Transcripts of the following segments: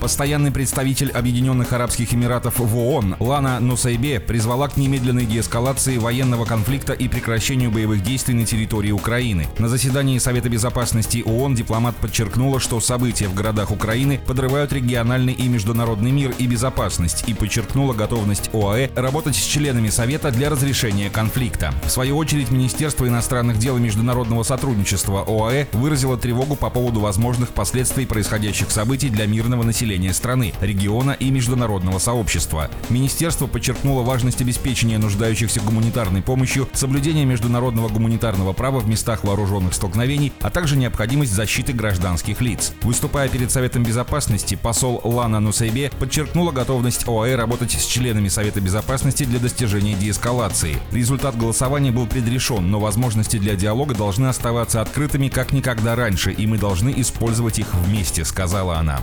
Постоянный представитель Объединенных Арабских Эмиратов в ООН Лана Нусайбе призвала к немедленной деэскалации военного конфликта и прекращению боевых действий на территории Украины. На заседании Совета Безопасности ООН дипломат подчеркнула, что события в городах Украины подрывают региональный и международный мир и безопасность и подчеркнула готовность ОАЭ работать с членами Совета для разрешения конфликта. В свою очередь Министерство иностранных дел и международного сотрудничества ОАЭ выразило тревогу по поводу возможных последствий происходящих событий для мирного населения населения страны, региона и международного сообщества. Министерство подчеркнуло важность обеспечения нуждающихся гуманитарной помощью, соблюдения международного гуманитарного права в местах вооруженных столкновений, а также необходимость защиты гражданских лиц. Выступая перед Советом Безопасности, посол Лана Нусайбе подчеркнула готовность ОАЭ работать с членами Совета Безопасности для достижения деэскалации. Результат голосования был предрешен, но возможности для диалога должны оставаться открытыми как никогда раньше, и мы должны использовать их вместе, сказала она.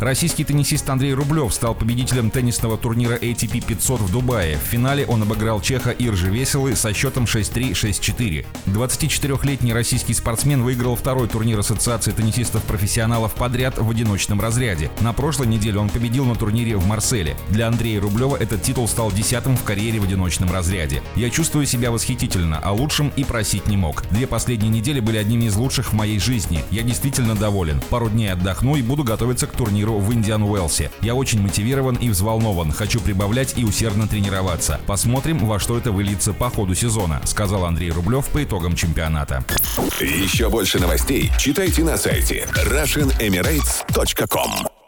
Российский теннисист Андрей Рублев стал победителем теннисного турнира ATP 500 в Дубае. В финале он обыграл чеха Иржи Веселы со счетом 6-3-6-4. 24-летний российский спортсмен выиграл второй турнир Ассоциации теннисистов-профессионалов подряд в одиночном разряде. На прошлой неделе он победил на турнире в Марселе. Для Андрея Рублева этот титул стал десятым в карьере в одиночном разряде. «Я чувствую себя восхитительно, а лучшим и просить не мог. Две последние недели были одними из лучших в моей жизни. Я действительно доволен. Пару дней отдохну и буду готовиться к турниру турниру в Индиан Уэлсе. Я очень мотивирован и взволнован, хочу прибавлять и усердно тренироваться. Посмотрим, во что это выльется по ходу сезона, сказал Андрей Рублев по итогам чемпионата. Еще больше новостей читайте на сайте RussianEmirates.com